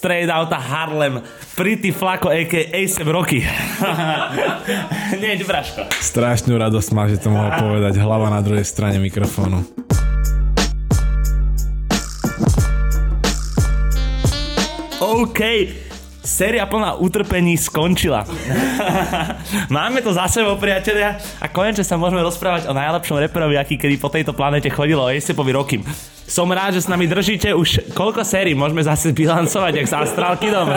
straight out Harlem, Pretty Flako, a.k.a. A$AP Rocky. Nie, Braško. Strašnú radosť má, že to mohol povedať hlava na druhej strane mikrofónu. OK, séria plná utrpení skončila. Máme to za sebou, priatelia, a konečne sa môžeme rozprávať o najlepšom reperovi, aký kedy po tejto planete chodilo, o Acepovi Rokim. Som rád, že s nami držíte už koľko sérií môžeme zase bilancovať, jak s Astralkidom.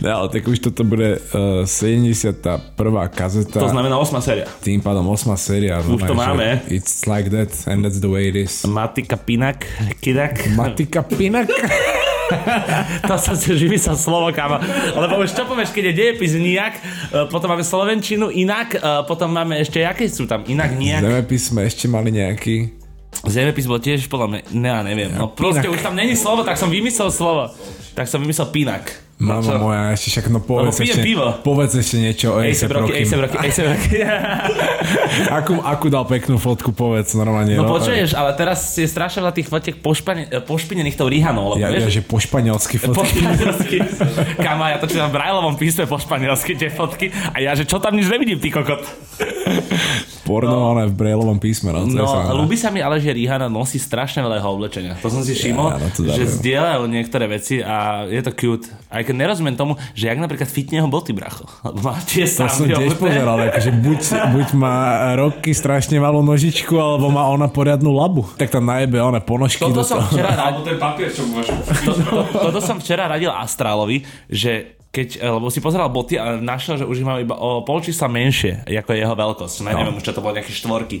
no, ale tak už toto bude uh, 71. kazeta. To znamená 8. séria. Tým pádom 8. séria. Už to máme. It's like that and that's the way it is. Matika Pinak, Kidak. Matika Pinak? to som si už vymyslel slovo, kámo. Lebo už čo povieš, keď je dejepis nijak, e, potom máme slovenčinu inak, e, potom máme ešte, aké sú tam inak nijak? Zemepis sme ešte mali nejaký. Zemepis bol tiež podľa mňa, ne, ja neviem. No proste už tam není slovo, tak som vymyslel slovo. Tak som vymyslel pinak. Mama moja, ešte však no povedz ešte, pivo. povedz ešte niečo o Ace Rocky. Ace Rocky, Ace Rocky. akú, akú dal peknú fotku, povedz normálne. No, no počuješ, ale teraz je strašne veľa tých fotiek pošpane, pošpinených tou Rihanou. Ja, ja, že po španielsky fotky. Po španielsky. Kama, ja to čítam v Brajlovom písme po španielsky tie fotky a ja, že čo tam nič nevidím, ty kokot. Porno, no. ale v brailovom písme. No, no ľúbi sa mi ale, že Rihana nosí strašne veľa jeho oblečenia. To som si všimol, ja, no že zdieľajú niektoré veci a je to cute. Aj keď nerozumiem tomu, že jak napríklad fitne jeho boty, bracho. Lebo má tie To som tiež pozeral, akože buď, buď má roky strašne malú nožičku, alebo má ona poriadnu labu. Tak tam najebe ona ponožky. Toto som včera radil... ten papier, čo máš. To, to, toto som včera radil Astralovi, že keď, lebo si pozeral boty a našiel, že už ich mám iba o pol čísla menšie, ako je jeho veľkosť. No. Neviem už, čo to bolo, nejaké štvorky.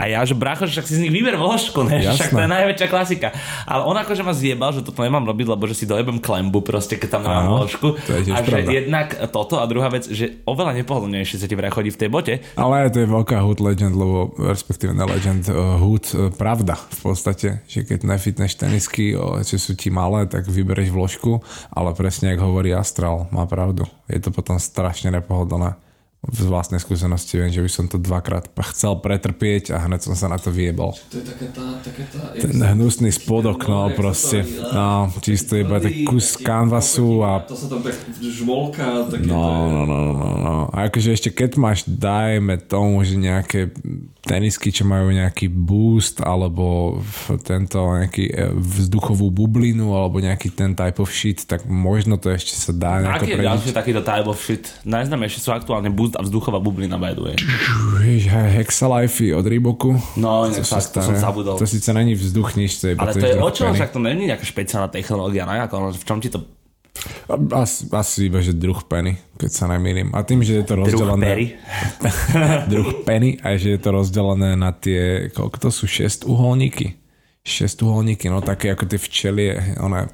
A ja, že brácho, že však si z nich vyber vložku, ne? Však to je najväčšia klasika. Ale on akože ma zjebal, že toto nemám robiť, lebo že si dojebem klembu proste, keď tam nemám vložku. A že pravda. jednak toto a druhá vec, že oveľa nepohodlnejšie sa ti vraj chodí v tej bote. Ale to je veľká hood legend, lebo respektíve na legend uh, hood uh, pravda v podstate, že keď nefitneš tenisky, čo sú ti malé, tak vybereš vložku, ale presne, ako hovorí Astral, má pravdu. Je to potom strašne nepohodlné z vlastnej skúsenosti viem, že by som to dvakrát chcel pretrpieť a hned som sa na to vyjebal. To je taká tá, taká tá... Ten hnusný spodok, no proste. No, čisto iba taký kus kanvasu a... To sa tam tak žmolka. No, no, no, no, no. A akože ešte keď máš, dajme tomu, že nejaké tenisky, čo majú nejaký boost alebo tento nejaký e, vzduchovú bublinu alebo nejaký ten type of shit, tak možno to ešte sa dá nejako Aký je ďalší takýto type of shit? Najznámejšie sú aktuálne boost a vzduchová bublina by the way. Hexalife od Reeboku. No, inak fakt, to som zabudol. To síce není vzduch nič, to je Ale to je o čom, však to není nejaká špeciálna technológia, ne? Ako, v čom ti to asi, asi iba, že druh penny, keď sa nemýlim. A tým, že je to rozdelené... Druh penny a že je to rozdelené na tie, koľko to sú, šest uholníky. Šest uholníky, no také ako tie včelie, one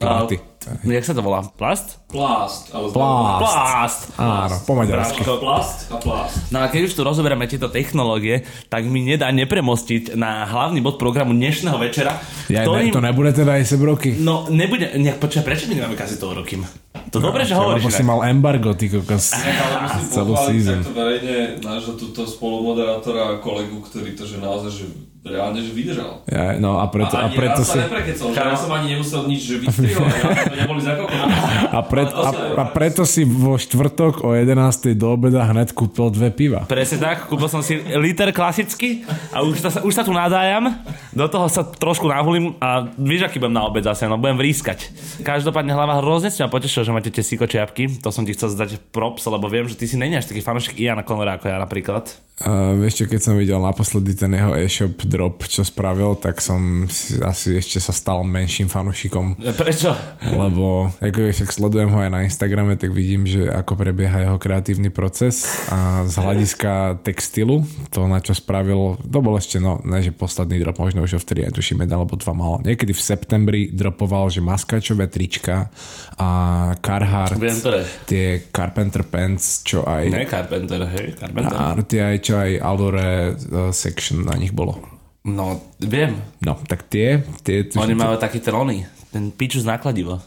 pláty. Jak sa to volá? Plast? Plast. Ale plast. Plast. Áno, po maďarsky. Plast a plast. No a keď už tu rozoberieme tieto technológie, tak mi nedá nepremostiť na hlavný bod programu dnešného večera. Ja, ktorým... to nebude teda aj sebroky? No, nebude. Nejak, počkaj, prečo my nemáme kazi toho roky? To no, dobre, že hovoríš. Lebo si mal embargo, ty kokos. Celú season. Takto verejne nášho túto spolumoderátora a kolegu, ktorý to že naozaj, že reálne, že vydržal. Ja, no a preto, a, a preto si... Neprekecol, že ja som ani nemusel nič, že vystrihol, ja neboli a, pred, a, a preto si vo štvrtok o 11. do obeda hned kúpil dve piva. Presne tak, kúpil som si liter klasicky a už, sa, už sa tu nadájam, do toho sa trošku nahulím a víš, aký budem na obed zase, no budem vrískať. Každopádne hlava hrozne si ma potešil, že máte tie sikočiapky, to som ti chcel zdať props, lebo viem, že ty si není až taký fanúšik Iana Conora ako ja napríklad. Uh, vieš čo, keď som videl naposledy ten jeho e-shop drop, čo spravil, tak som si, asi ešte sa stal menším fanúšikom. Prečo? Lebo ako však sledujem ho aj na Instagrame, tak vidím, že ako prebieha jeho kreatívny proces a z hľadiska textilu, to na čo spravil, to bol ešte, no ne, že posledný drop, možno už ho vtedy aj tuším jeden alebo dva mal. Niekedy v septembri dropoval, že maskačové trička a Carhartt, tie Carpenter Pants, čo aj... Ne Carpenter, hej, Carpenter. A tie aj čo aj Allure uh, section na nich bolo. No, viem. No, tak tie... tie Oni majú taký ten oný, ten piču z nákladivo.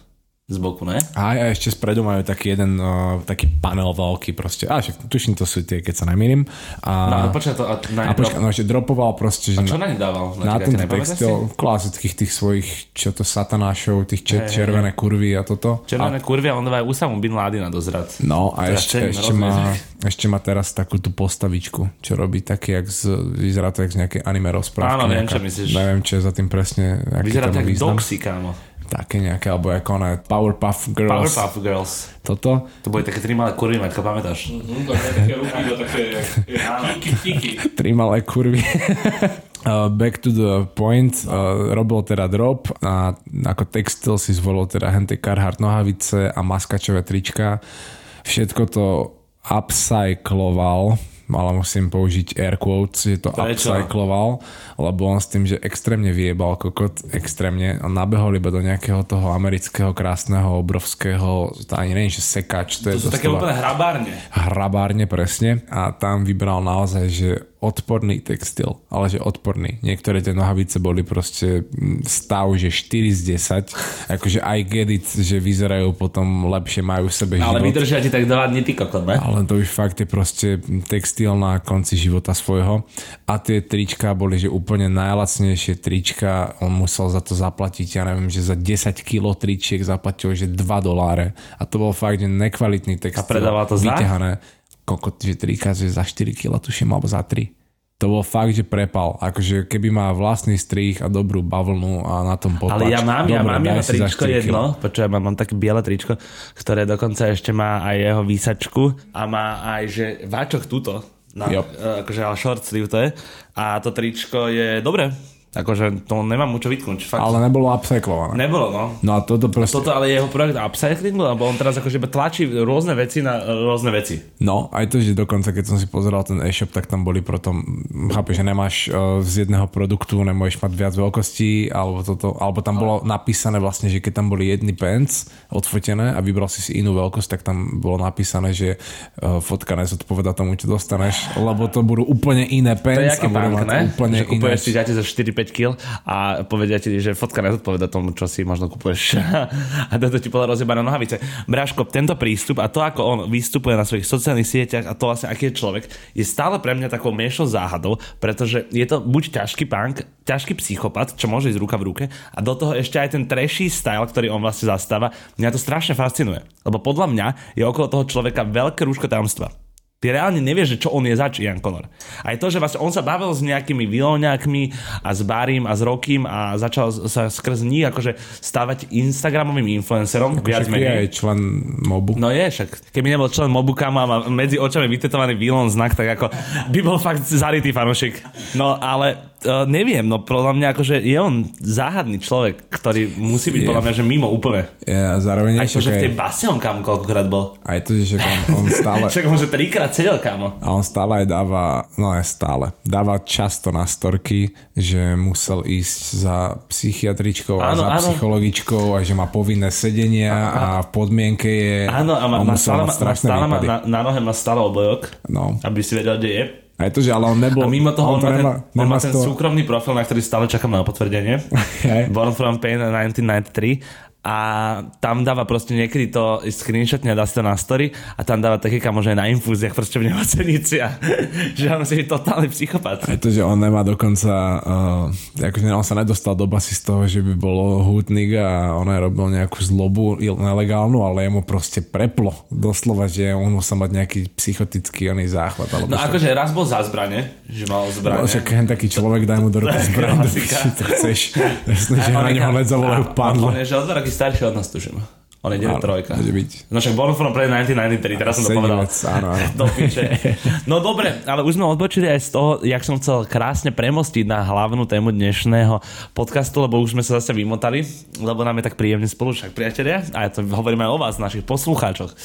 Z boku, ne? A, a ešte spredu majú taký jeden uh, taký panel veľký proste. A však tuším, to sú tie, keď sa nemýlim. A, no, počkaj to. A, na a počkaj, no ešte dropoval proste. Že a čo na ne dával? Na, na ten textil klasických tých svojich, čo to satanášov, tých čer, hey, červené kurvy a toto. Červené a, kurvy a on dáva aj Usamu Bin Ladina dozrad. No a ešte, ešte, má, ešte má teraz takú tú postavičku, čo robí také, jak z, vyzerá to jak z nejakej anime rozprávky. Áno, neviem, čo myslíš. Neviem, čo je za tým presne. Vyzerá tak doxy, kámo také nejaké, alebo ako ona, Powerpuff Girls. Powerpuff Girls. Toto. To boli také tri malé kurvy, Maťko, pamätáš? Mhm, také ruky, také kiki, Tri malé kurvy. Uh, back to the point, uh, robil teda drop a ako textil si zvolil teda henty Carhartt nohavice a maskačové trička. Všetko to upcycloval ale musím použiť air quotes, že to Prečo? upcycloval, lebo on s tým, že extrémne vyjebal kokot, extrémne, on nabehol iba do nejakého toho amerického krásneho, obrovského, to ani neviem, že sekáč. To, to je sú také úplne hrabárne. Hrabárne, presne. A tam vybral naozaj, že odporný textil, ale že odporný. Niektoré tie nohavice boli proste stav, že 4 z 10. Akože I get it, že vyzerajú potom lepšie, majú v sebe život. Ale vydržia ti tak 2 dní ty kokot, ne? Ale to už fakt je proste textil na konci života svojho. A tie trička boli, že úplne najlacnejšie trička. On musel za to zaplatiť, ja neviem, že za 10 kg tričiek zaplatil, že 2 doláre. A to bol fakt, že nekvalitný textil. A predával to za? Vyťahané kokot, že trika, že za 4 kg tuším, alebo za 3. To bol fakt, že prepal. Akože keby má vlastný strých a dobrú bavlnu a na tom popač. Ale ja mám, Dobre, ja mám jeho tričko jedno, počujem, mám, mám také biele tričko, ktoré dokonca ešte má aj jeho výsačku a má aj, že váčok túto. Na, yep. akože ale short sleeve to je. A to tričko je dobre, Akože to nemám mu čo vytknúť. Fakt. Ale nebolo upcyclované. Nebolo, no. No a toto proste... Toto ale jeho projekt upcycling, lebo on teraz akože tlačí rôzne veci na rôzne veci. No, aj to, že dokonca keď som si pozeral ten e-shop, tak tam boli potom, chápeš, že nemáš uh, z jedného produktu, nemôžeš mať viac veľkostí, alebo toto, alebo tam bolo napísané vlastne, že keď tam boli jedny pants odfotené a vybral si si inú veľkosť, tak tam bolo napísané, že uh, fotka nezodpoveda tomu, čo dostaneš, lebo to budú úplne iné pants. To je a bank, ne? Úplne že iné... si za 4-5 kg a povedia ti, že fotka nezodpoveda tomu, čo si možno kupuješ. a toto ti podľa rozjebané nohavice. Bráško, tento prístup a to, ako on vystupuje na svojich sociálnych sieťach a to vlastne, aký je človek, je stále pre mňa takou miešou záhadou, pretože je to buď ťažký punk, ťažký psychopat, čo môže ísť ruka v ruke a do toho ešte aj ten trashy style, ktorý on vlastne zastáva, mňa to strašne fascinuje. Lebo podľa mňa je okolo toho človeka veľké rúško tajomstva. Ty reálne nevieš, že čo on je zač, Jan Conor. Aj to, že vlastne on sa bavil s nejakými vilóňakmi a s Barim a s Rokým a začal sa skrz nich akože stávať Instagramovým influencerom. Ako viac menej. je člen mobu. No je, však keby nebol člen mobu, kam má medzi očami vytetovaný vilón znak, tak ako by bol fakt zarytý fanošik. No ale uh, neviem, no podľa mňa akože je on záhadný človek, ktorý musí byť je. podľa mňa, že mimo úplne. Ja, zároveň aj to, že v tej base on kam koľkokrát bol. Aj to, že on, on stále... Však on že trikrát sedel, kámo. A on stále aj dáva, no aj stále, dáva často na storky, že musel ísť za psychiatričkou áno, a za áno. psychologičkou a že má povinné sedenia a, a v podmienke je... Áno, a má, má stále, má, stále má, na, na nohe má stále obojok, no. aby si vedel, kde je. Aj to, že ale on nebol... A mimo toho on, on, to nemá, ten, nemá ten to... súkromný profil, na ktorý stále čakám na potvrdenie. Okay. Born from Pain 1993 a tam dáva proste niekedy to screenshotne dá si to na story a tam dáva také kamo, že na infúziách proste v nemocenici a že on si je totálny psychopat. Aj to, že on nemá dokonca uh, akože on sa nedostal do basy z toho, že by bolo hútnik a on aj robil nejakú zlobu nelegálnu, ale jemu proste preplo doslova, že on musel mať nejaký psychotický oný záchvat. Alebo no akože raz bol za zbrane, že mal zbrane. No, však taký človek daj mu do ruky zbrane, to chceš. Jasne, že na neho zavolal padlo. On je, že od starší od nás, tuším. On je 9-3. No však Born from Play 1993, teraz som to povedal. Áno, áno. no dobre, ale už sme odbočili aj z toho, jak som chcel krásne premostiť na hlavnú tému dnešného podcastu, lebo už sme sa zase vymotali, lebo nám je tak príjemne spolu však priatelia. A ja to hovorím aj o vás, našich poslucháčoch.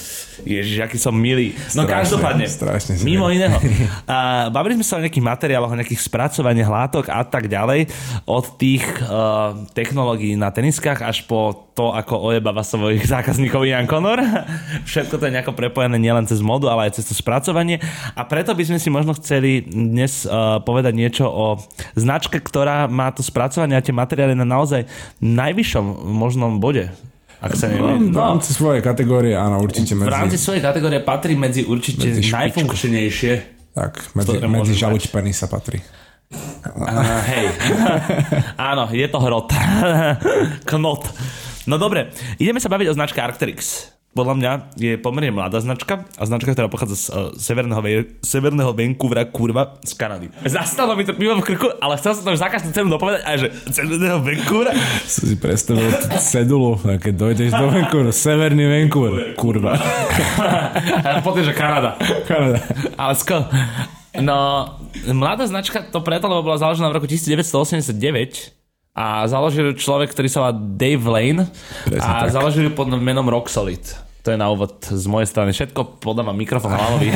Ježiš, aký som milý. No strašne, každopádne, strašne mimo iného. A, bavili sme sa o nejakých materiáloch, o nejakých spracovaní látok a tak ďalej. Od tých uh, technológií na teniskách až po to, ako ojebava svojich našich zákazníkov Jan Conor. Všetko to je nejako prepojené nielen cez modu, ale aj cez to spracovanie. A preto by sme si možno chceli dnes uh, povedať niečo o značke, ktorá má to spracovanie a tie materiály na naozaj najvyššom možnom bode Ak sa no, neviem. v rámci svojej kategórie, áno, určite medzi... V rámci svojej kategórie patrí medzi určite Medzi špičku. najfunkčnejšie. Tak, medzi, medzi môžu žalúčpeny sa patrí. Uh, hej. Áno, je to hrot. Knot. No dobre, ideme sa baviť o značke Arcteryx. Podľa mňa je pomerne mladá značka a značka, ktorá pochádza z uh, severného, Ve- severného Vancouvera, kurva, z Kanady. Zastalo mi to pivo v krku, ale chcel som to za každú cenu dopovedať aj, že severného Vancouvera. Som si predstavil tú cedulu, a keď dojdeš do Vancouveru, severný Vancouver, kurva. A potom, že Kanada. Kanada. Ale sko... No, mladá značka to preto, lebo bola založená v roku 1989 a založil človek, ktorý sa volá Dave Lane Presne a tak. založil pod menom Rock Solid. To je na úvod z mojej strany všetko. Podávam mikrofón hlavovi.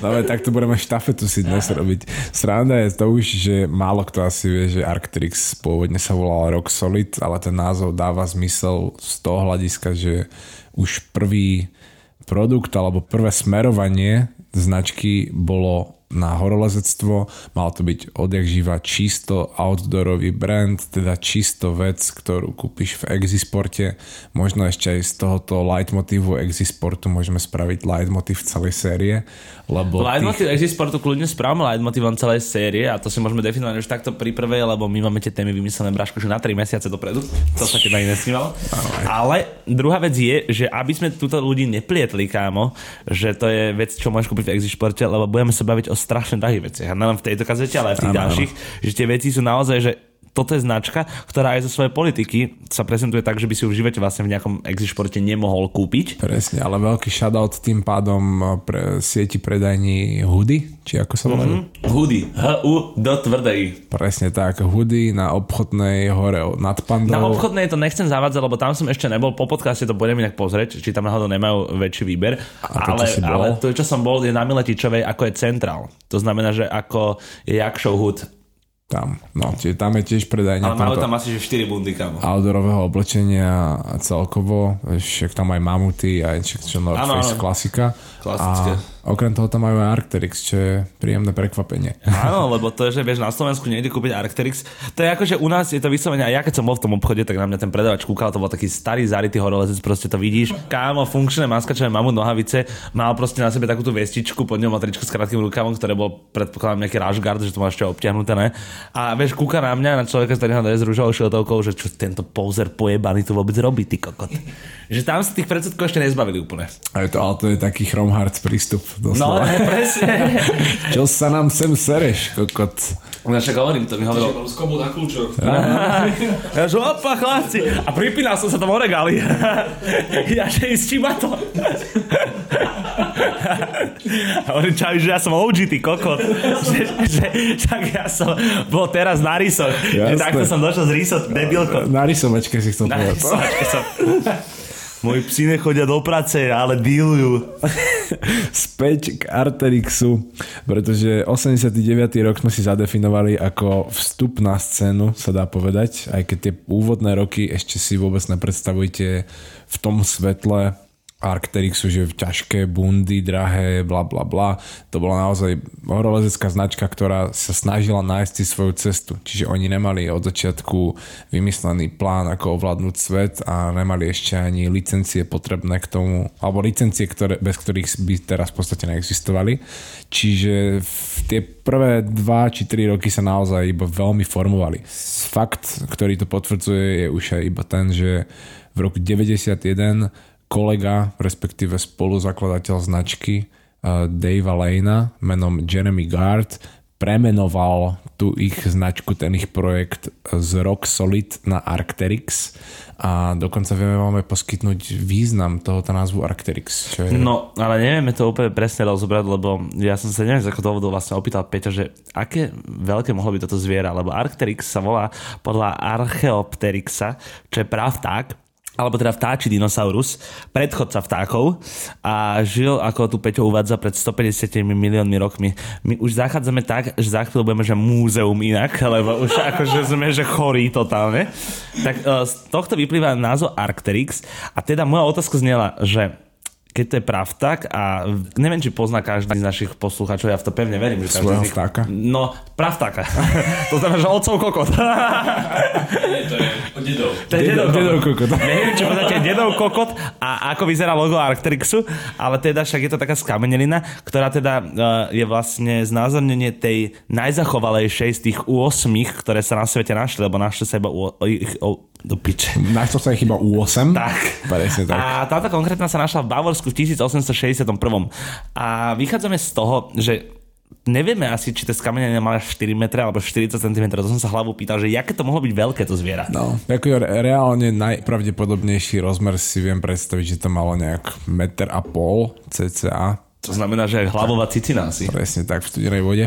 No ale takto budeme štafetu si dnes robiť. Sranda je to už, že málo kto asi vie, že Arctrix pôvodne sa volal Rock Solid, ale ten názov dáva zmysel z toho hľadiska, že už prvý produkt alebo prvé smerovanie značky bolo na horolezectvo. Mal to byť odjak živa čisto outdoorový brand, teda čisto vec, ktorú kúpiš v Exisporte. Možno ešte aj z tohoto leitmotívu Exisportu môžeme spraviť leitmotív celej série, lebo Leitmotiv Exisportu kľudne správame leitmotivom celej série a to si môžeme definovať už takto pri prvej, lebo my máme tie témy vymyslené Braško, že na 3 mesiace dopredu. To sa teba ani nesnívalo. Ale druhá vec je, že aby sme túto ľudí neplietli, kámo, že to je vec, čo môžeš kúpiť v Exisporte, lebo budeme sa baviť o strašne drahých veciach. A nielen v tejto kazete, ale aj v tých áno. ďalších, že tie veci sú naozaj, že toto je značka, ktorá aj zo svojej politiky sa prezentuje tak, že by si ju v živote vlastne v nejakom Exisporte nemohol kúpiť. Presne, ale veľký shoutout tým pádom pre sieti predajní Hudy, či ako sa volajú? Mm-hmm. Hoodie. H-U do tvrdej. Presne tak, Hudy na obchodnej hore nad Pandou. Na obchodnej to nechcem zavádzať, lebo tam som ešte nebol. Po podcaste to budem inak pozrieť, či tam náhodou nemajú väčší výber. A ale, bol? ale to, čo som bol, je na Miletičovej, ako je Central. To znamená, že ako je Jakšov Hood. Tam, no, čiže tam je tiež predajňa Ale majú tam asi že 4 bundy, kamo. outdoorového oblečenia a celkovo, však tam aj mamuty, aj však čo North Face klasika. Klasické. A okrem toho tam majú aj Arcteryx, čo je príjemné prekvapenie. Áno, lebo to je, že vieš, na Slovensku nejde kúpiť Arcteryx. To je ako, že u nás je to vyslovene, a ja keď som bol v tom obchode, tak na mňa ten predavač kúkal, to bol taký starý zarytý horolezec, proste to vidíš. Kámo, funkčné maskačové mamut nohavice, mal proste na sebe takúto vestičku, pod ňou mal tričko s krátkým rukavom, ktoré bol predpokladám nejaký rashguard, že to má ešte obtiahnuté, ne? A vieš, kúka na mňa, na človeka, ktorý ho s rúžovou šiltovkou, že čo tento pozer pojebaný tu vôbec robí, ty kokot. Že tam sa tých predsudkov ešte nezbavili úplne. Ale to, ale to je taký Chromhearts prístup. No, Doslova. ne, presne. Čo sa nám sem sereš, kokot? No však hovorím, to mi hovoril. Mám skobu na kľúčoch. Ja že opa, chlapci. A pripínal som sa tam o regáli. ja že ísť ma to. A hovorím, čau, že ja som OG, ty kokot. že, že, však ja som bol teraz na rysoch. Že Jasné. takto som došiel z rysot, debilko. Na rysovačke si chcel Na povedať. rysovačke som. Moji psi nechodia do práce, ale dealujú. Späť k Arterixu, pretože 89. rok sme si zadefinovali ako vstup na scénu, sa dá povedať, aj keď tie úvodné roky ešte si vôbec nepredstavujete v tom svetle Arcterixu, že ťažké bundy, drahé, bla bla bla. To bola naozaj horolezecká značka, ktorá sa snažila nájsť si svoju cestu. Čiže oni nemali od začiatku vymyslený plán, ako ovládnuť svet a nemali ešte ani licencie potrebné k tomu, alebo licencie, ktoré, bez ktorých by teraz v podstate neexistovali. Čiže v tie prvé 2 či 3 roky sa naozaj iba veľmi formovali. Fakt, ktorý to potvrdzuje, je už aj iba ten, že v roku 91 kolega, respektíve spoluzakladateľ značky uh, Davea Lana menom Jeremy Gard premenoval tú ich značku, ten ich projekt z Rock Solid na Arcteryx a dokonca vieme aj poskytnúť význam tohoto názvu Arcteryx. Čo je... No, ale nevieme to úplne presne rozobrať, lebo ja som sa neviem z ako dôvodu vlastne opýtal Peťa, že aké veľké mohlo byť toto zviera, lebo Arcteryx sa volá podľa Archeopteryxa, čo je práv vták, alebo teda vtáči dinosaurus, predchodca vtákov a žil, ako tu Peťo uvádza, pred 150 miliónmi rokmi. My už zachádzame tak, že za chvíľu budeme, že múzeum inak, lebo už akože sme, že chorí totálne. Tak e, z tohto vyplýva názov Arcteryx a teda moja otázka znela, že keď to je pravtak a neviem, či pozná každý z našich poslucháčov, ja v to pevne verím, že každý Svojho z nich... vtáka? No, pravtáka. to znamená, že otcov kokot. Nie, to je dedov. to je dedov, Dedov kokot. Neviem, či poznáte dedov kokot a ako vyzerá logo Arctrixu, ale teda však je to taká skamenelina, ktorá teda uh, je vlastne znázornenie tej najzachovalejšej z tých U8, ktoré sa na svete našli, lebo našli sa iba u, ich, do piče. Našlo sa ich iba U8. Tak. Presne tak. A táto konkrétna sa našla v Bavorsku v 1861. A vychádzame z toho, že nevieme asi, či to skamenenie má 4 metre alebo 40 cm. To som sa hlavu pýtal, že jaké to mohlo byť veľké to zviera. No, ako re- reálne najpravdepodobnejší rozmer si viem predstaviť, že to malo nejak meter a pol cca. To znamená, že hlavová cicina asi. Presne tak, v studenej vode.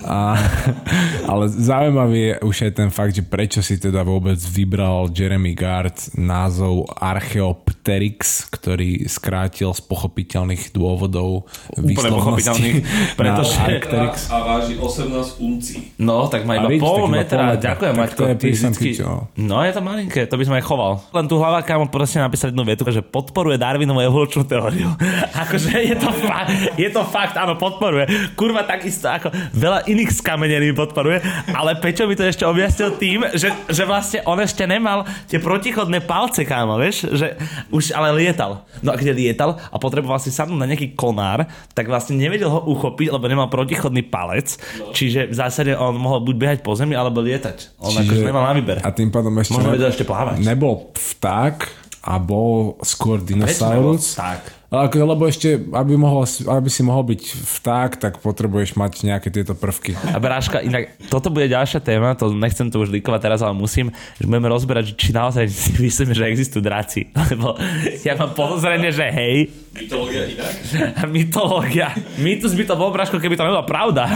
A, ale zaujímavý je už aj ten fakt, že prečo si teda vôbec vybral Jeremy Gard názov Archeopteryx, ktorý skrátil z pochopiteľných dôvodov Úplne pochopiteľných, pretože- Arcteryx. A, a váži 18 uncí. No, tak má iba A vidíš, pol metra. pol metra. Ďakujem, Tak Maťko. to je vždycky- no. No, je to malinké, to by som aj choval. Len tu hlava kámo proste napísať jednu vetu, že podporuje Darwinovú evolučnú teóriu. akože je to fakt, je to fakt, áno, podporuje. Kurva takisto ako veľa iných skamenení podporuje, ale Pečo mi to ešte objasnil tým, že, že vlastne on ešte nemal tie protichodné palce, kámo, vieš, že už ale lietal. No a keď lietal a potreboval si sadnúť na nejaký konár, tak vlastne nevedel ho uchopiť, lebo nemal protichodný palec, čiže v zásade on mohol buď behať po zemi, alebo lietať. On akože nemal na výber. A tým pádom ešte, Možno vedel ešte plávať. nebol vták a bol skôr dinosaurus. Tak. Ako- Lebo ešte, aby, mohol, aby si mohol byť vták, tak potrebuješ mať nejaké tieto prvky. A Bráška, inak toto bude ďalšia téma, to nechcem to už likovať teraz, ale musím, že budeme rozberať, že či naozaj si myslíme, že existujú draci. Lebo ja mám podozrenie, že hej, Mytológia inak? mytológia. Mýtus by to bol, Bráško, keby to nebola pravda.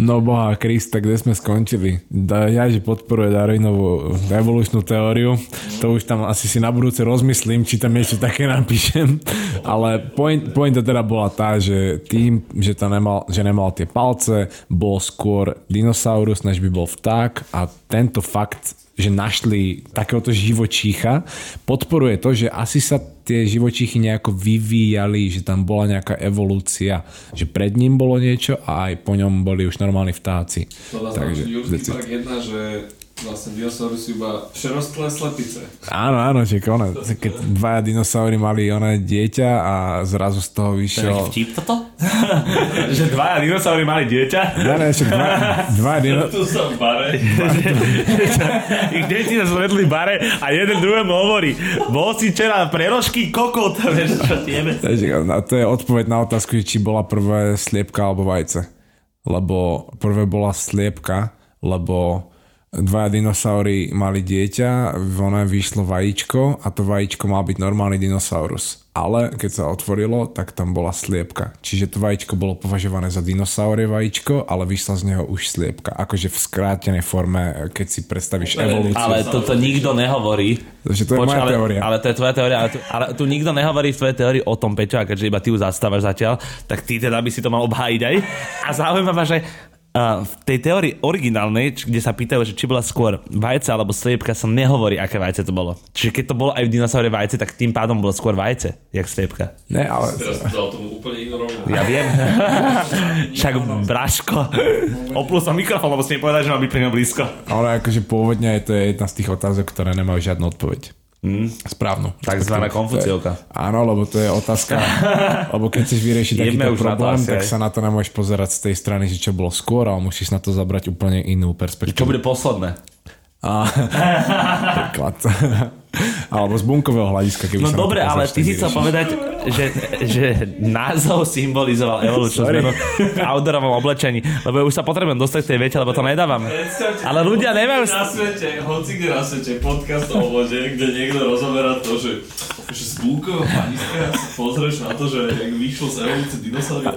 No boha, Krista, kde sme skončili? Da, ja, že podporuje Darwinovú evolučnú teóriu, to už tam asi si na budúce rozmyslím, či tam niečo také napíšem. Ale point, pointa teda bola tá, že tým, že, to nemal, že nemal tie palce, bol skôr dinosaurus, než by bol vták a tento fakt že našli takéhoto živočícha, podporuje to, že asi sa tie živočíchy nejako vyvíjali, že tam bola nejaká evolúcia, že pred ním bolo niečo a aj po ňom boli už normálni vtáci. To nás Takže, Jurský park 1, že vlastne dinosaurus iba přerostlé slepice. Áno, áno, že ona, keď dvaja dinosaury mali ona dieťa a zrazu z toho vyšiel... vtip toto? že dvaja dinosaury mali dieťa? Ne, ne, však dva, dva dino... Tu sa v bare. Ich deti sa zvedli bare a jeden druhému hovorí, bol si včera prerožky kokot. Vieš, čo a to je odpoveď na otázku, že či bola prvé sliepka alebo vajce. Lebo prvé bola sliepka, lebo dvaja dinosaury mali dieťa, ono vyšlo vajíčko a to vajíčko mal byť normálny dinosaurus. Ale keď sa otvorilo, tak tam bola sliepka. Čiže to vajíčko bolo považované za dinosaurie vajíčko, ale vyšla z neho už sliepka. Akože v skrátenej forme, keď si predstavíš evolúciu. Ale toto nikto nehovorí. Takže to je moja ale, teória. Ale to je tvoja teória. Ale tu, ale tu nikto nehovorí v tvojej teórii o tom, Peťo, a keďže iba ty ju zastávaš zatiaľ, tak ty teda by si to mal obhájiť aj. A zaujímavé, že Uh, v tej teórii originálnej, kde sa pýtajú, že či bola skôr vajce alebo sliepka, sa nehovorí, aké vajce to bolo. Čiže keď to bolo aj v dinosaure vajce, tak tým pádom bolo skôr vajce, jak sliepka. Ne, ale... Ja viem. Však Braško. Oplul som mikrofón, lebo si mi povedal, že mám byť pri blízko. Ale akože pôvodne je to je jedna z tých otázok, ktoré nemajú žiadnu odpoveď. Mm. Správnu. Takzvaná konfuciovka. Áno, lebo to je otázka, lebo keď chceš vyriešiť takýto problém, asi, tak sa na to nemôžeš pozerať z tej strany, že čo bolo skôr, ale musíš na to zabrať úplne inú Čo perspektívu. bude posledné? A... Príklad. Alebo z bunkového hľadiska, keby No dobre, ale ty si chcel povedať, že, že názov symbolizoval evolučnú zmenu v outdoorovom oblečení, lebo už sa potrebujem dostať k tej vete, lebo to nedávam. Ale ľudia nemajú... Na svete, hoci kde na svete, podcast o vode, kde niekto rozoberá to, že, že z búkového hľadiska pozrieš na to, že jak vyšlo z evolúcie dinosauriov.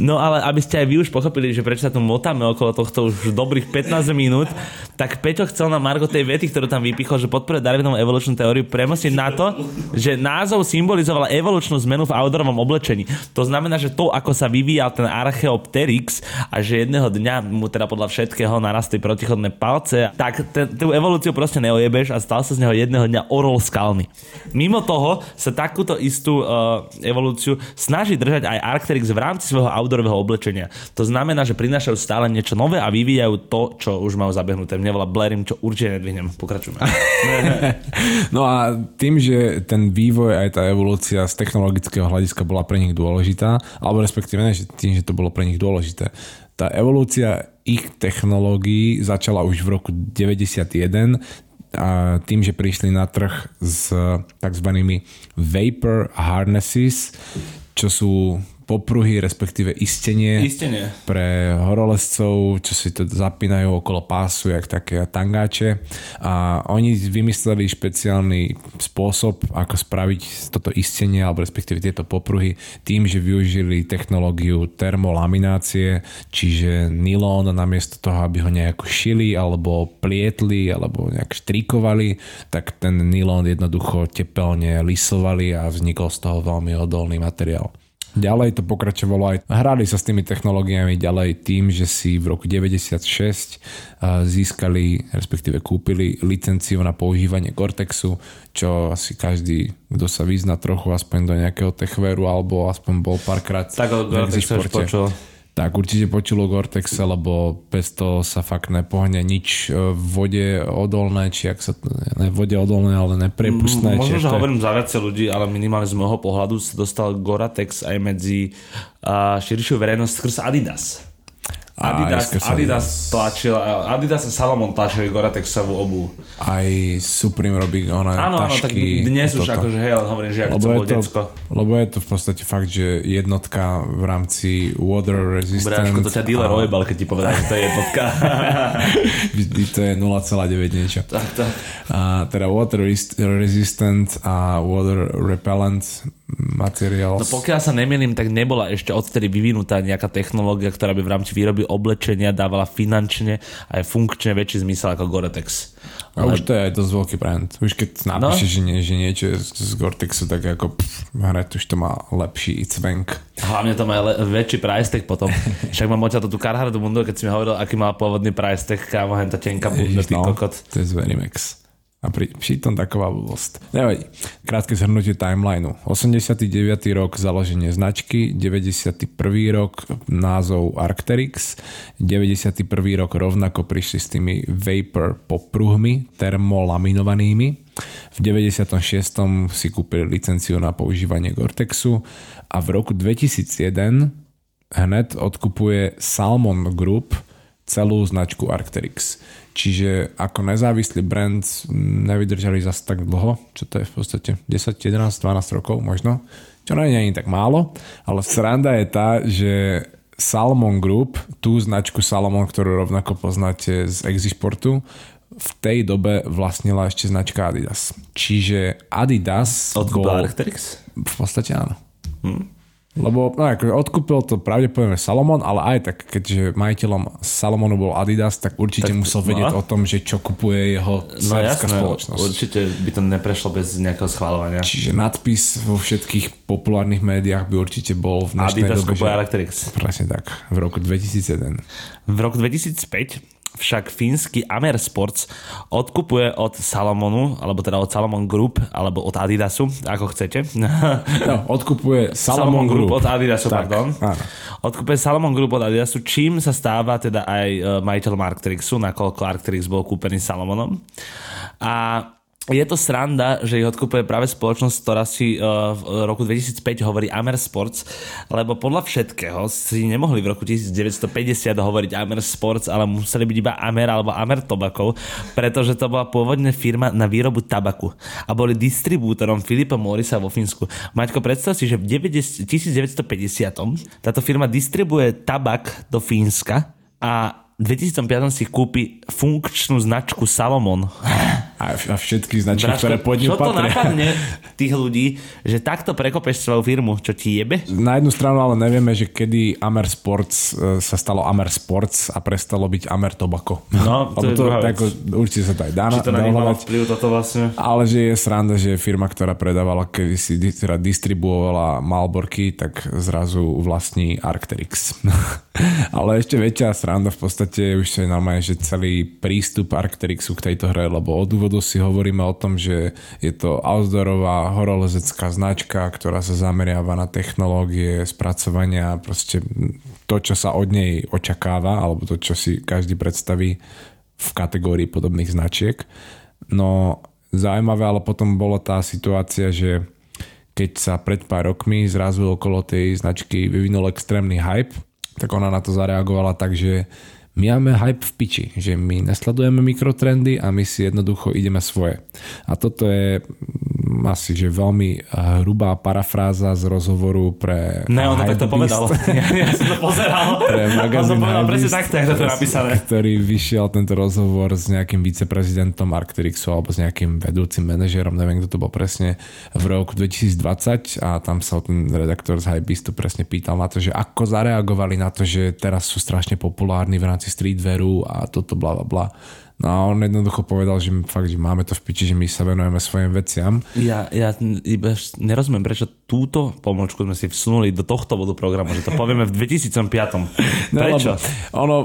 No ale aby ste aj vy už pochopili, že prečo sa tu motáme okolo tohto už dobrých 15 minút, tak Peťo chcel na Margo tej vety, ktorú tam vypichol, že podporuje Darwinovú evolučnú teóriu, premostiť na to, že názov symbolizoval evolučnú zmenu v outdoorovom oblečení. To znamená, že to, ako sa vyvíjal ten Archeopteryx a že jedného dňa mu teda podľa všetkého narastli protichodné palce, tak tú evolúciu proste neojebeš a stal sa z neho jedného dňa orol skalný. Mimo toho sa takúto istú uh, evolúciu snaží držať aj Arcteryx v rámci svojho outdoorového oblečenia. To znamená, že prinášajú stále niečo nové a vyvíjajú to, čo už majú zabehnuté. Mne volá Blairim, čo určite nedvihnem. Pokračujeme. no a tým, že ten vývoj aj tá evolúcia z technologického hľadiska bola pre nich dôležitá, alebo respektíve ne, že tým, že to bolo pre nich dôležité, tá evolúcia ich technológií začala už v roku 91 a tým, že prišli na trh s tzv. vapor harnesses, čo sú popruhy, respektíve istenie, istenie. pre horolezcov, čo si to zapínajú okolo pásu, jak také tangáče. A oni vymysleli špeciálny spôsob, ako spraviť toto istenie, alebo respektíve tieto popruhy, tým, že využili technológiu termolaminácie, čiže nylon namiesto toho, aby ho nejako šili, alebo plietli, alebo nejak štrikovali, tak ten nylon jednoducho tepelne lisovali a vznikol z toho veľmi odolný materiál. Ďalej to pokračovalo aj, hrali sa s tými technológiami ďalej tým, že si v roku 96 získali, respektíve kúpili licenciu na používanie Cortexu, čo asi každý, kto sa vyzna trochu aspoň do nejakého techveru alebo aspoň bol párkrát tak o Cortexe už počul tak určite počulo Gore-Texe, lebo bez toho sa fakt nepohne nič e, v vode odolné, či ak sa ne v vode odolné, ale neprepustné. Možno, že hovorím za viacej ľudí, ale minimálne z môjho pohľadu sa dostal Gore-Tex aj medzi uh, širšiu verejnosť skrz Adidas. Adidas, Adidas tlačil, Adidas a Salomon tlačili Gore-Texovú obu. Aj Supreme robí ona Áno, áno, tak dnes už akože hej, ale hovorím, že ako to, decko. Lebo je to v podstate fakt, že jednotka v rámci water resistant. Dobre, to ťa dealer a... ojebal, keď ti povedal, že to je jednotka. to je 0,9 niečo. Tak, tak. A teda water resistant a water repellent materiál. No pokiaľ sa nemýlim, tak nebola ešte odtedy vyvinutá nejaká technológia, ktorá by v rámci výroby oblečenia dávala finančne a aj funkčne väčší zmysel ako Gore-Tex. A Ale... už to je aj dosť veľký brand. Už keď napíšeš, no? že, nie, že niečo je z, z Gore-Texu, tak ako pff, hneď už to má lepší cvenk. Hlavne to má le- väčší price tag potom. Však mám odtiaľ tú Carhartt bundu, keď si mi hovoril, aký má pôvodný price tag, kámo, hen tá tenká bunda, no, kokot. To je z Verimex. A pri, pritom taková blbosť. Nevadí. Krátke zhrnutie timelineu. 89. rok založenie značky, 91. rok názov Arcteryx, 91. rok rovnako prišli s tými vapor popruhmi termolaminovanými, v 96. si kúpili licenciu na používanie Gortexu a v roku 2001 hned odkupuje Salmon Group celú značku Arcteryx. Čiže ako nezávislý brand nevydržali zase tak dlho, čo to je v podstate 10, 11, 12 rokov možno, čo nie je ani tak málo, ale sranda je tá, že Salomon Group, tú značku Salomon, ktorú rovnako poznáte z Exisportu, v tej dobe vlastnila ešte značka Adidas. Čiže Adidas Odkúpil Arcteryx? V podstate áno. Hm. Lebo no, ako odkúpil to pravdepodobne Salomon, ale aj tak, keďže majiteľom Salomonu bol Adidas, tak určite tak, musel vedieť no. o tom, že čo kupuje jeho no, jasné, spoločnosť. Určite by to neprešlo bez nejakého schváľovania. Čiže nadpis vo všetkých populárnych médiách by určite bol v dnešnej Adidas dobe. Adidas že... Electrics. Presne tak, v roku 2001. V roku 2005 však fínsky Amer Sports odkupuje od Salomonu, alebo teda od Salomon Group, alebo od Adidasu, ako chcete. No, odkupuje Salomon, Salomon Group. Od Adidasu, tak, pardon. Áno. Odkupuje Salomon Group od Adidasu, čím sa stáva teda aj e, majiteľom Arcteryxu, nakoľko Arcteryx bol kúpený Salomonom. A je to sranda, že ich odkúpuje práve spoločnosť, ktorá si uh, v roku 2005 hovorí Amer Sports, lebo podľa všetkého si nemohli v roku 1950 hovoriť Amer Sports, ale museli byť iba Amer alebo Amer Tobacco, pretože to bola pôvodne firma na výrobu tabaku a boli distribútorom Filipa Morisa vo Fínsku. Maťko, predstav si, že v 90, 1950 táto firma distribuje tabak do Fínska a v 2005 si kúpi funkčnú značku Salomon. A, a všetky značky, Braško, ktoré pod ňu Čo to napadne tých ľudí, že takto prekopeš svoju firmu, čo ti jebe? Na jednu stranu ale nevieme, že kedy Amer Sports e, sa stalo Amer Sports a prestalo byť Amer Tobacco. No, to, to, je to určite sa to aj dá Či to na vplyv toto vlastne? Ale že je sranda, že firma, ktorá predávala, kedy si teda distribuovala Malborky, tak zrazu vlastní Arcteryx. ale ešte väčšia sranda v podstate už je normálne, že celý prístup Arcteryxu k tejto hre, lebo od úvodu si hovoríme o tom, že je to outdoorová horolezecká značka, ktorá sa zameriava na technológie, spracovania, proste to, čo sa od nej očakáva, alebo to, čo si každý predstaví v kategórii podobných značiek. No zaujímavé, ale potom bola tá situácia, že keď sa pred pár rokmi zrazu okolo tej značky vyvinul extrémny hype, tak ona na to zareagovala tak, že my máme hype v piči, že my nesledujeme mikrotrendy a my si jednoducho ideme svoje. A toto je mm, asi, že veľmi eh, hrubá parafráza z rozhovoru pre Ne, on to povedal. ja, ja som to pozeral. Pre magazín on to presne takto, jak to napísané. Ktorý vyšiel tento rozhovor s nejakým viceprezidentom Arcturixu alebo s nejakým vedúcim manažerom, neviem, kto to bol presne, v roku 2020 a tam sa ten redaktor z Hypebeastu presne pýtal na to, že ako zareagovali na to, že teraz sú strašne populárni v rámci streetwearu a toto bla bla bla. No a on jednoducho povedal, že fakt, že máme to v piči, že my sa venujeme svojim veciam. Ja, ja iba nerozumiem, prečo túto pomočku sme si vsunuli do tohto bodu programu, že to povieme v 2005. No, prečo? No, ono,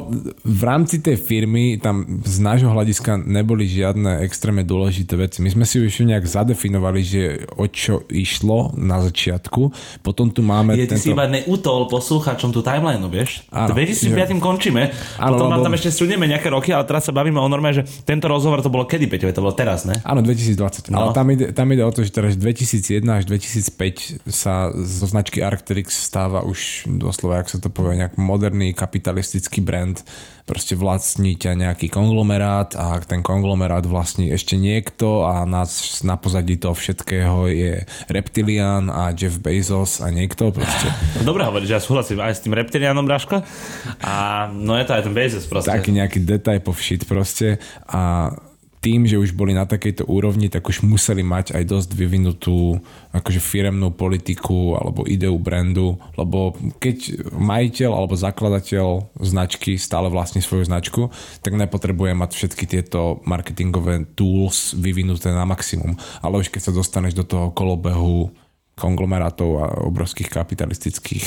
v rámci tej firmy tam z nášho hľadiska neboli žiadne extrémne dôležité veci. My sme si už nejak zadefinovali, že o čo išlo na začiatku. Potom tu máme... Je, tento... si iba neutol poslucháčom tú timeline, vieš? Áno, 2005 že... končíme, áno, potom lebo... tam ešte strunieme nejaké roky, ale teraz sa bavíme o normálne, že tento rozhovor to bolo kedy, Peťo? To bolo teraz, ne? Áno, 2020. No. Ale tam ide, tam ide o to, že teraz 2001 až 2005 sa zo značky Arcteryx stáva už doslova, ak sa to povie, nejak moderný kapitalistický brand. Proste vlastní ťa nejaký konglomerát a ten konglomerát vlastní ešte niekto a nás na pozadí toho všetkého je Reptilian a Jeff Bezos a niekto proste. Dobre hovoríš, ja súhlasím aj s tým Reptilianom, Braško. A no je to aj ten Bezos proste. Taký nejaký detaj po shit proste a tým, že už boli na takejto úrovni, tak už museli mať aj dosť vyvinutú akože firemnú politiku alebo ideu brandu, lebo keď majiteľ alebo zakladateľ značky stále vlastní svoju značku, tak nepotrebuje mať všetky tieto marketingové tools vyvinuté na maximum. Ale už keď sa dostaneš do toho kolobehu konglomerátov a obrovských kapitalistických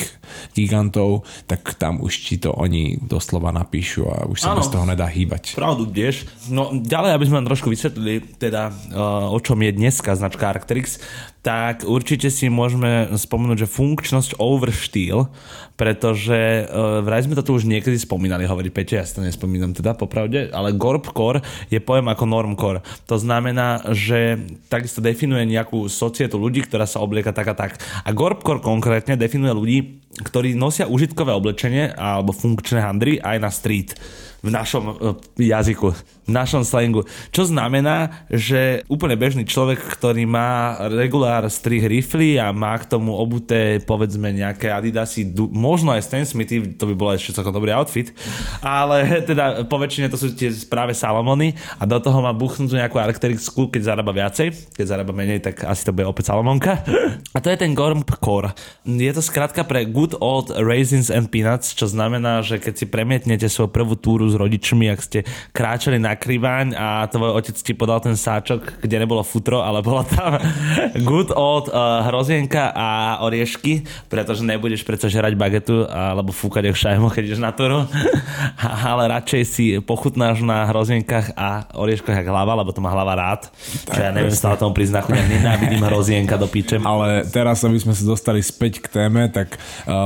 gigantov, tak tam už ti to oni doslova napíšu a už sa ano, bez toho nedá hýbať. Pravdu tiež. No ďalej, aby sme vám trošku vysvetlili, teda uh, o čom je dneska značka Arcteryx, tak určite si môžeme spomenúť, že funkčnosť oversteel, pretože uh, vraj sme to tu už niekedy spomínali, hovorí Peťo, ja si to nespomínam teda popravde, ale Gorp Core je pojem ako Norm Core. To znamená, že takisto definuje nejakú societu ľudí, ktorá sa oblieka tak a tak. A Gorpcore konkrétne definuje ľudí, ktorí nosia užitkové oblečenie alebo funkčné handry aj na street v našom e, jazyku, v našom slangu. Čo znamená, že úplne bežný človek, ktorý má regulár strih rifly a má k tomu obuté povedzme nejaké adidasy, možno aj Stan Smithy, to by bolo ešte celkom dobrý outfit, ale teda po väčšine to sú tie práve Salomony a do toho má buchnúť nejakú charakteristickú, keď zarába viacej, keď zarába menej, tak asi to bude opäť Salomonka. A to je ten Gorm Core. Je to skratka pre Good Old Raisins and Peanuts, čo znamená, že keď si premietnete svoju prvú túru s rodičmi, ak ste kráčali na kriváň a tvoj otec ti podal ten sáčok, kde nebolo futro, ale bola tam good old uh, hrozienka a oriešky, pretože nebudeš predsa žerať bagetu alebo fúkať jak šajmo, keď ideš na túru, ale radšej si pochutnáš na hrozienkach a orieškoch jak hlava, lebo to má hlava rád. Tak, čo ja neviem stále tomu príznaku, ja nenávidím hrozienka do piče. Ale teraz, aby sme sa dostali späť k téme, tak uh,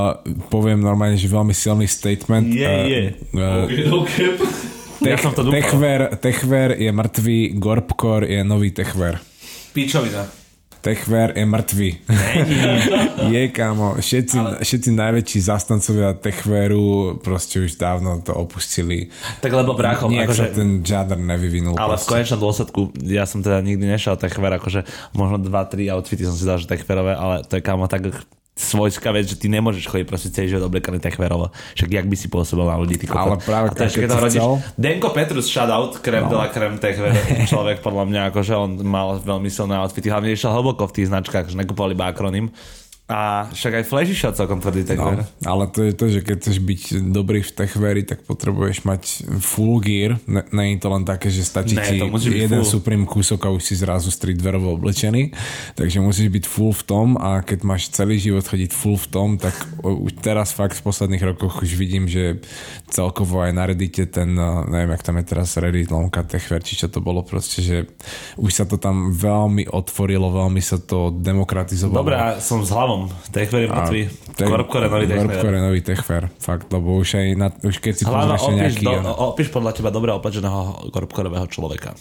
poviem normálne, že veľmi silný statement. Je, uh, je. Uh, okay, okay. Tech, ja som to Techver, Techver je mŕtvý, Gorpcore je nový Techver. Pičovina. Techver je mŕtvý. je, kámo. Všetci, ale... všetci najväčší zastancovia Techveru proste už dávno to opustili. Tak lebo brácho, Nijak akože... sa ten žádr nevyvinul. Ale proste. v konečnom dôsledku, ja som teda nikdy nešiel Techver, akože možno 2-3 outfity som si dal, že Techverové, ale to je kámo tak svojská vec, že ty nemôžeš chodiť proste celý život oblekaný techverovo. Však jak by si pôsobil na ľudí, ty Ale práve a to keď to rodíš, Denko Petrus, shoutout, krem no. de krem techver, človek podľa mňa, akože on mal veľmi silné outfity, hlavne išiel hlboko v tých značkách, že nekupovali iba akronym. A však aj Flashy Shot celkom tvrdý techver. No, ale to je to, že keď chceš byť dobrý v techveri, tak potrebuješ mať full gear. Je to len také, že stačí ne, ti jeden full. Supreme kúsok a už si zrazu streetwearovo oblečený. Takže musíš byť full v tom a keď máš celý život chodiť full v tom, tak už teraz fakt v posledných rokoch už vidím, že celkovo aj na Reddite ten, neviem, jak tam je teraz Reddit, lomka techver, či čo to bolo proste, že už sa to tam veľmi otvorilo, veľmi sa to demokratizovalo. Dobre, som s hlavou Áno, Techver je mŕtvý. Te, Korpkore nový Techver. Korpkore nový Techver, fakt, lebo už aj, na, už keď si pozrieš nejaký... Do, opíš podľa teba dobre oplečeného korpkorového človeka.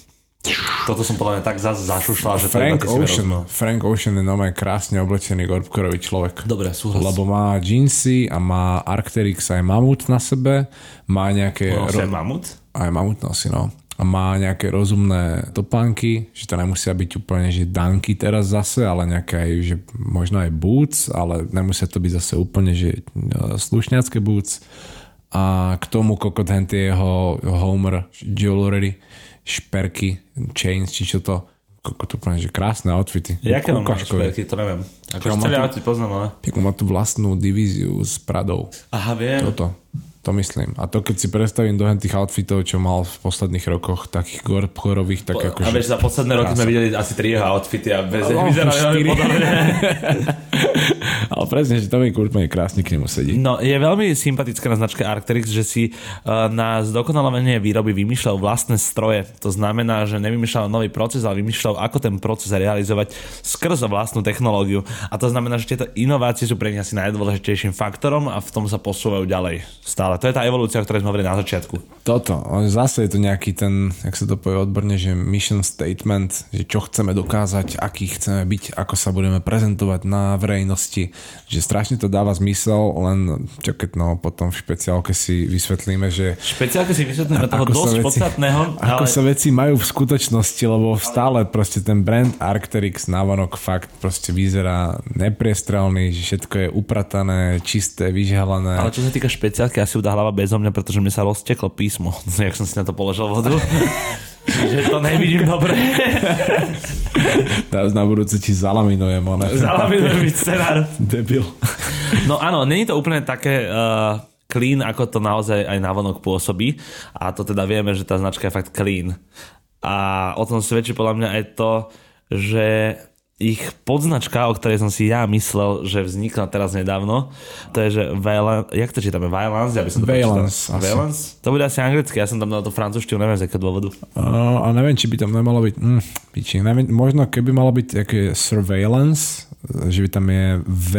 Toto som podľa mňa tak zase zašušľal, že Frank to Ocean, Frank Ocean je normálne krásne oblečený korpkorový človek. Dobre, súhlas. Lebo má jeansy a má Arcteryx aj mamut na sebe, má nejaké... Ro- mamut? Aj mamut nosí, no a má nejaké rozumné topánky, že to nemusia byť úplne, že danky teraz zase, ale nejaké aj, že možno aj boots, ale nemusia to byť zase úplne, že e, slušňacké boots a k tomu kokot henty jeho Homer jewelry, šperky, chains, či čo to kokot úplne, že krásne outfity. Jaké mám šperky, to neviem. Ako celý outfit poznám, ale... má tú vlastnú divíziu s Pradou. Aha, viem. Toto. To myslím. A to keď si predstavím do tých outfitov, čo mal v posledných rokoch, takých gorpchorových, tak ako... A vieš, za posledné roky sme videli asi tri jeho outfity a bez no, vyzerali podobne. Ale presne, že to mi úplne krásne k nemu sedí. No, je veľmi sympatická na značke Arcteryx, že si uh, na zdokonalovanie výroby vymýšľal vlastné stroje. To znamená, že nevymýšľal nový proces, ale vymýšľal, ako ten proces realizovať skrze vlastnú technológiu. A to znamená, že tieto inovácie sú pre nich asi najdôležitejším faktorom a v tom sa posúvajú ďalej stále ale to je tá evolúcia, o ktorej sme hovorili na začiatku. Toto, zase je to nejaký ten, jak sa to povie odborne, že mission statement, že čo chceme dokázať, aký chceme byť, ako sa budeme prezentovať na verejnosti, že strašne to dáva zmysel, len čo keď no potom v špeciálke si vysvetlíme, že... V špeciálke si vysvetlíme toho dosť veci, podstatného. Ako ale... sa veci majú v skutočnosti, lebo stále proste ten brand Arcteryx návonok fakt proste vyzerá nepriestrelný, že všetko je upratané, čisté, vyžhalené. Ale čo sa týka špeciálky, asi udá hlava bezo mňa, pretože mi sa rozteklo písmo, jak som si na to položil vodu. že to nevidím dobre. Teraz na budúce ti zalaminujem. Zalaminujem mi scenár. Debil. No áno, není to úplne také uh, clean, ako to naozaj aj navonok pôsobí. A to teda vieme, že tá značka je fakt clean. A o tom svedčí podľa mňa aj to, že ich podznačka, o ktorej som si ja myslel, že vznikla teraz nedávno, to je, že Valence, jak to čítame, Violence, ja by som to Valence, Valence? To bude asi anglicky, ja som tam dal to francúzštinu, neviem z akého dôvodu. Uh, a neviem, či by tam nemalo byť, mm, piči, neviem, možno keby malo byť aké surveillance, že by tam je V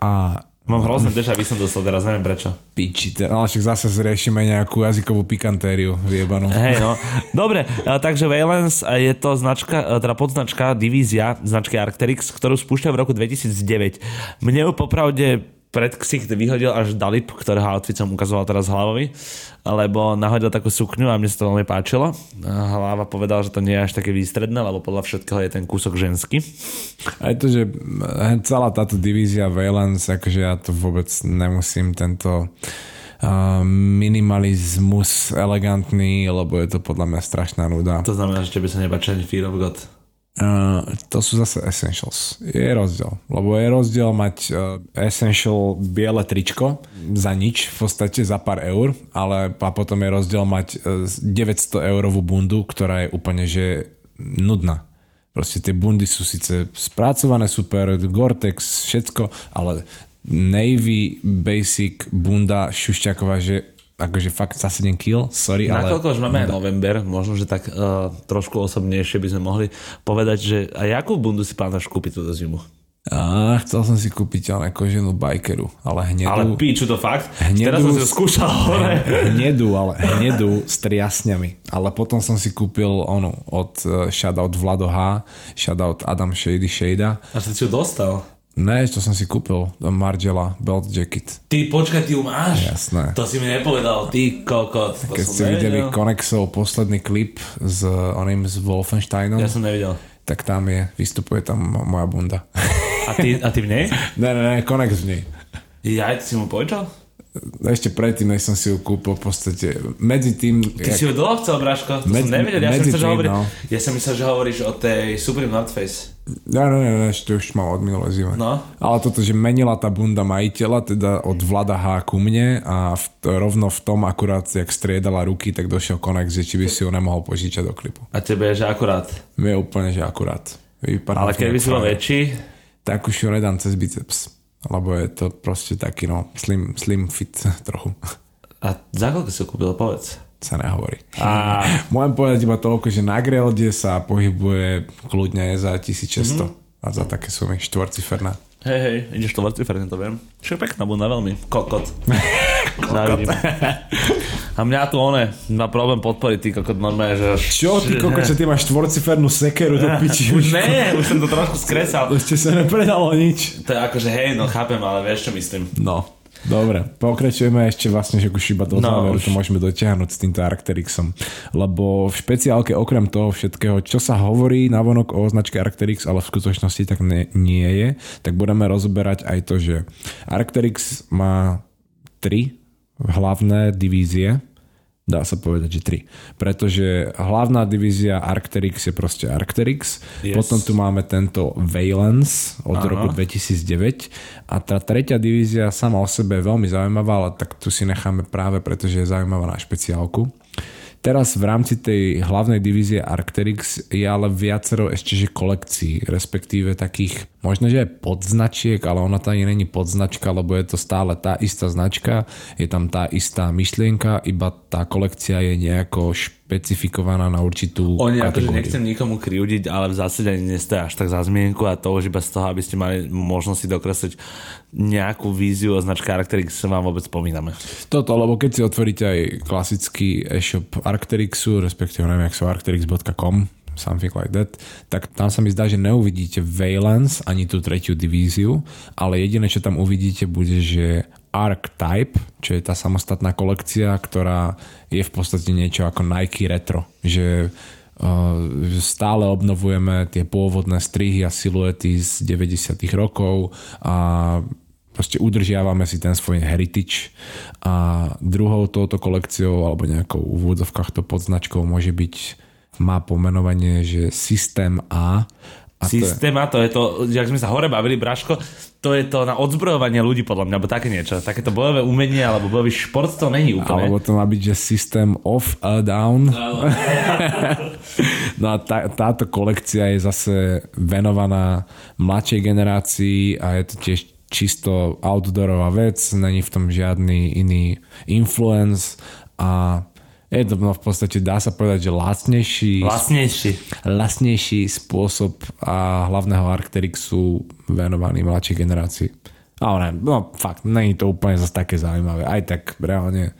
A Mám hrozné deja, by som dostal teraz, neviem prečo. Piči, ale však zase zriešime nejakú jazykovú pikantériu vyjebanú. Hej, no. Dobre, takže Valence je to značka, teda podznačka, divízia značky Arcteryx, ktorú spúšťa v roku 2009. Mne ju popravde pred ksicht vyhodil až Dalip, ktorého outfit som ukazoval teraz hlavovi, lebo nahodil takú sukňu a mne sa to veľmi páčilo. Hlava povedal, že to nie je až také výstredné, lebo podľa všetkého je ten kúsok ženský. Aj to, že celá táto divízia Valence, akože ja to vôbec nemusím tento uh, minimalizmus elegantný, lebo je to podľa mňa strašná nuda. To znamená, že tebe sa nepáči ani Fear of God. Uh, to sú zase essentials. Je rozdiel. Lebo je rozdiel mať uh, essential biele tričko za nič, v podstate za pár eur, ale a potom je rozdiel mať uh, 900 eurovú bundu, ktorá je úplne že nudná. Proste tie bundy sú síce spracované super, Gore-Tex, všetko, ale Navy Basic bunda šušťaková, že akože fakt za 7 kg, sorry, Na ale... Nakoľko už máme no, november, možno, že tak uh, trošku osobnejšie by sme mohli povedať, že a jakú bundu si plánuješ kúpiť túto zimu? A chcel som si kúpiť ale koženú bikeru, ale hnedú... Ale píču to fakt? Hnedú, Teraz som si skúšal hore. Hnedú, ale hnedú s triasňami. Ale potom som si kúpil onu od uh, Shoutout Vlado H, Shoutout Adam Shady Shada. A si ju dostal? Ne, to som si kúpil Margela Belt Jacket. Ty počkaj, ty ju máš? Jasné. To si mi nepovedal, ty kokot. To Keď ste videli Konexov posledný klip s oným s Wolfensteinom. Ja som nevidel. Tak tam je, vystupuje tam moja bunda. A ty, a ty v nej? Ne, ne, ne, Konex v nej. Ja, ty si mu povedal? Ešte predtým, než som si ju kúpil v podstate. Medzi tým... Ty jak... si ju dlho chcel, Braško? To medzi, som nevedel. Ja som, myslel, tým, že hovorí... no. ja som myslel, že hovoríš o tej Supreme North Face. No, no, no, no, ešte už mám od minulé zime. No. Ale toto, že menila tá bunda majiteľa, teda od Vlada H ku mne a v, rovno v tom akurát, jak striedala ruky, tak došiel konex, že či by si ju nemohol požičať do klipu. A tebe je, že akurát? Je úplne, že akurát. Vypadám Ale keby si bol väčší? Tak už ju nedám cez biceps lebo je to proste taký no slim, slim fit trochu. A za koľko si kúpil, povedz? Sa nehovorí. A... Môžem povedať iba toľko, že na Grelde sa pohybuje kľudne za 1600 mm-hmm. a za také sumy štvorciferná. Hej, hej, ideš to štvorciferne, to viem. Čo je pekná bunda, veľmi. Kokot. Kokot. A mňa tu one, má problém podporiť, ty kokot normálne, že... Čo, ty kokot, že ty máš štvorcifernú sekeru do piči. Už ne, už som to trošku skresal. Ešte sa nepredalo nič. To je akože hej, no chápem, ale vieš čo myslím. No. Dobre, pokračujeme ešte vlastne, že už iba do no, záveru to môžeme dotiahnuť s týmto Arcterixom. Lebo v špeciálke okrem toho všetkého, čo sa hovorí na vonok o značke Arcterix, ale v skutočnosti tak ne, nie je, tak budeme rozoberať aj to, že Arcterix má tri hlavné divízie, Dá sa povedať, že tri. Pretože hlavná divízia Arcterix je proste Arcterix. Yes. Potom tu máme tento Valence od Aha. roku 2009. A tá tretia divízia sama o sebe je veľmi zaujímavá, ale tak tu si necháme práve, pretože je zaujímavá na špeciálku. Teraz v rámci tej hlavnej divízie Arcterix je ale viacero ešte že kolekcií, respektíve takých, možno že aj podznačiek, ale ona tam není podznačka, lebo je to stále tá istá značka, je tam tá istá myšlienka, iba tá kolekcia je nejako špe- špecifikovaná na určitú Oni akože nechcem nikomu kriudiť, ale v zásade nestojí až tak za zmienku a to už iba z toho, aby ste mali možnosť si dokresliť nejakú víziu o značke Arcterix vám vôbec spomíname. Toto, lebo keď si otvoríte aj klasický e-shop Arcterixu, respektíve neviem, jak sa arcterix.com, something like that, tak tam sa mi zdá, že neuvidíte Valence ani tú tretiu divíziu, ale jediné, čo tam uvidíte, bude, že Archetype, čo je tá samostatná kolekcia, ktorá je v podstate niečo ako Nike Retro, že uh, stále obnovujeme tie pôvodné strihy a siluety z 90 rokov a proste udržiavame si ten svoj heritage. A druhou touto kolekciou alebo nejakou úvodzovkách to podznačkou môže byť má pomenovanie, že systém A. A Systéma, to je to, jak sme sa hore bavili, Braško, to je to na odzbrojovanie ľudí podľa mňa, alebo také niečo. Takéto bojové umenie alebo bojový šport to není úplne. Alebo to má byť, že systém off a down. no a tá, táto kolekcia je zase venovaná mladšej generácii a je to tiež čisto outdoorová vec, není v tom žiadny iný influence a je to no v podstate, dá sa povedať, že lacnejší, lacnejší. lacnejší spôsob a hlavného Arcterixu venovaný mladšej generácii. Ale no fakt, není to úplne zase také zaujímavé. Aj tak reálne,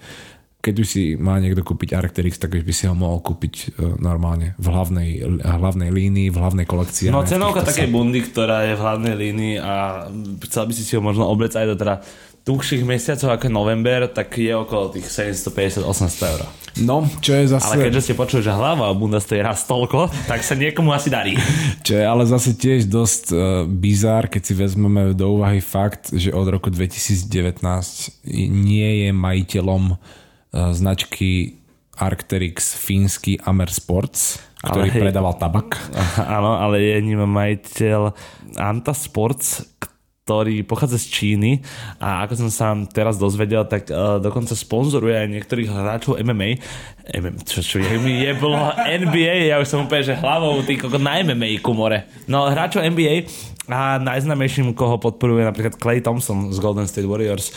keď už si má niekto kúpiť Arcterix, tak už by si ho mohol kúpiť uh, normálne v hlavnej, hlavnej línii, v hlavnej kolekcii. No cenovka takej bundy, ktorá je v hlavnej línii a chcel by si si ho možno oblec aj do teda dlhších mesiacov ako november, tak je okolo tých 750-800 eur. No, čo je zase... Ale keďže ste počuli, že hlava a bunda stojí raz toľko, tak sa niekomu asi darí. Čo je ale zase tiež dosť uh, bizár, keď si vezmeme do úvahy fakt, že od roku 2019 nie je majiteľom uh, značky Arcterix fínsky Amer Sports, ktorý ale predával tabak. Áno, ale je ním majiteľ Anta Sports, ktorý pochádza z Číny a ako som sa teraz dozvedel, tak uh, dokonca sponzoruje aj niektorých hráčov MMA. MM, čo, čo je mi je bolo NBA, ja už som úplne, že hlavou tý koko na MMA kumore. No hráčov NBA a najznamejším, koho podporuje napríklad Clay Thompson z Golden State Warriors.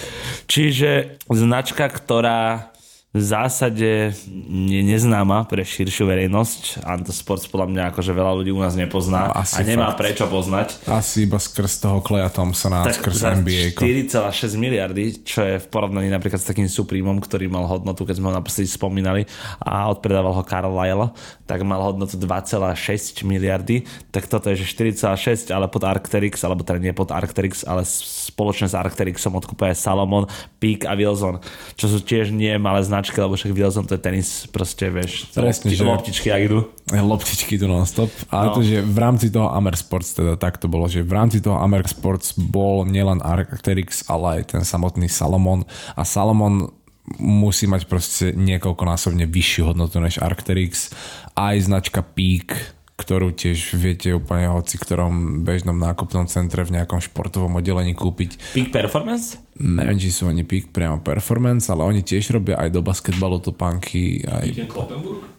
Čiže značka, ktorá v zásade je neznáma pre širšiu verejnosť. Antosports podľa mňa akože veľa ľudí u nás nepozná no, a nemá fakt. prečo poznať. Asi iba skrz toho Kleja Thompsona, tak skrz za NBA. 4,6 miliardy, čo je v porovnaní napríklad s takým Supremom, ktorý mal hodnotu, keď sme ho naposledy spomínali a odpredával ho Karl Lyle, tak mal hodnotu 2,6 miliardy, tak toto je že 4,6, ale pod Arcterix, alebo teda nie pod Arcterix, ale spoločne s Arcterixom odkúpuje Salomon, Peak a Wilson, čo sú tiež nie malé značky značky, lebo však videl som to tenis, proste vieš, Presne, lopti, že- loptičky, ak idú. Loptičky tu non-stop. Ale No. to, že v rámci toho Amer Sports, teda tak to bolo, že v rámci toho Amer Sports bol nielen Arcteryx, ale aj ten samotný Salomon. A Salomon musí mať proste niekoľkonásobne vyššiu hodnotu než Arcteryx. Aj značka Peak, ktorú tiež viete úplne hoci ktorom bežnom nákupnom centre v nejakom športovom oddelení kúpiť. Peak Performance? Neviem, či sú oni Peak priamo performance, ale oni tiež robia aj do basketbalu topánky, aj?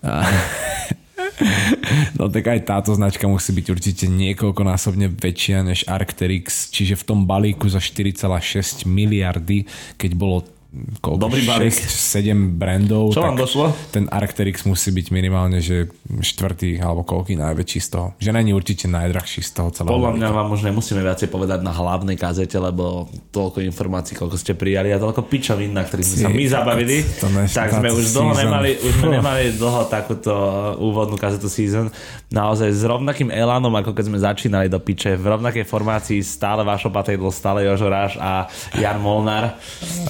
No tak aj táto značka musí byť určite niekoľkonásobne väčšia než Arcteryx, čiže v tom balíku za 4,6 miliardy, keď bolo koľko, Dobrý balík. 6-7 brandov, Čo vám došlo? ten Arcteryx musí byť minimálne, že štvrtý alebo koľký najväčší z toho. Že není určite najdrahší z toho celého. Podľa mňa vám už nemusíme viacej povedať na hlavnej kazete, lebo toľko informácií, koľko ste prijali a toľko pičovín, na ktorých sme sa my zabavili, to ne- tak sme už dlho season. nemali, už sme nemali dlho takúto úvodnú kazetu season. Naozaj s rovnakým elánom, ako keď sme začínali do piče, v rovnakej formácii stále Vašo Patejdl, stále Jožo Ráš a Jan Molnár.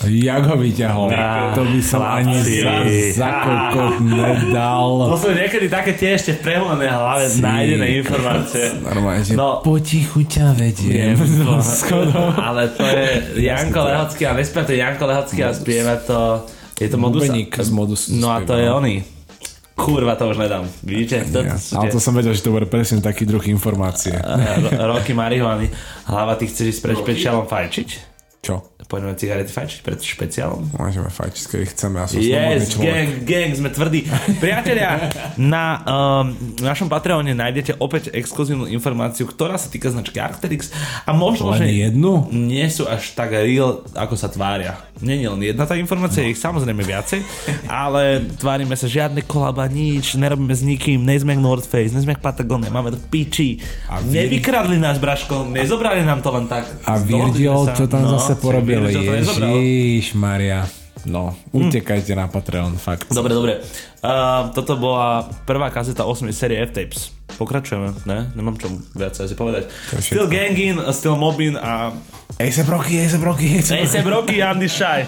Jak ho vyťahol? Á, to by som ani za, za kokot nedal. To sú niekedy také tie ešte v preholenej hlave nájdené informácie. Normálne, že No. no, potichu ťa vediem. Viem, Schodom. ale to je Janko Lehocký a nespieva to Janko Lehocký a spieva to je to modus z Modusu no a to je oný Kurva, to už nedám. Vidíte? To, Ja, ale to to som vedel, že to bude presne taký druh informácie. roky marihuany. Hlava, ty chceš ísť pred špeciálom fajčiť? Čo? Poďme cigarety fajčiť pred špeciálom? Môžeme fajčiť, kedy chceme. Ja som Yes, gang, gang, sme tvrdí. Priatelia, na um, našom Patreone nájdete opäť exkluzívnu informáciu, ktorá sa týka značky Arcteryx a možno, Len že jednu? nie sú až tak real, ako sa tvária. Nie je len jedna tá informácia, je ich samozrejme viacej, ale tvárime sa žiadne kolaba, nič, nerobíme s nikým, nejsme North Face, nejsme Patagonia, máme to piči. A Vir- Nevykradli nás, Braško, nezobrali nám to len tak. A Virgil, čo tam No, zase porobil? Virgil to. Ježiš Maria. No, utekajte na Patreon, fakt. Dobre, dobre. Uh, toto bola prvá kazeta 8 série F-Tapes. Pokračujeme, ne? Nemám čo viac asi povedať. Still. Gangin, Still Mobin a Ej se broky, ej se broky, ej se Ej, Andy Shy.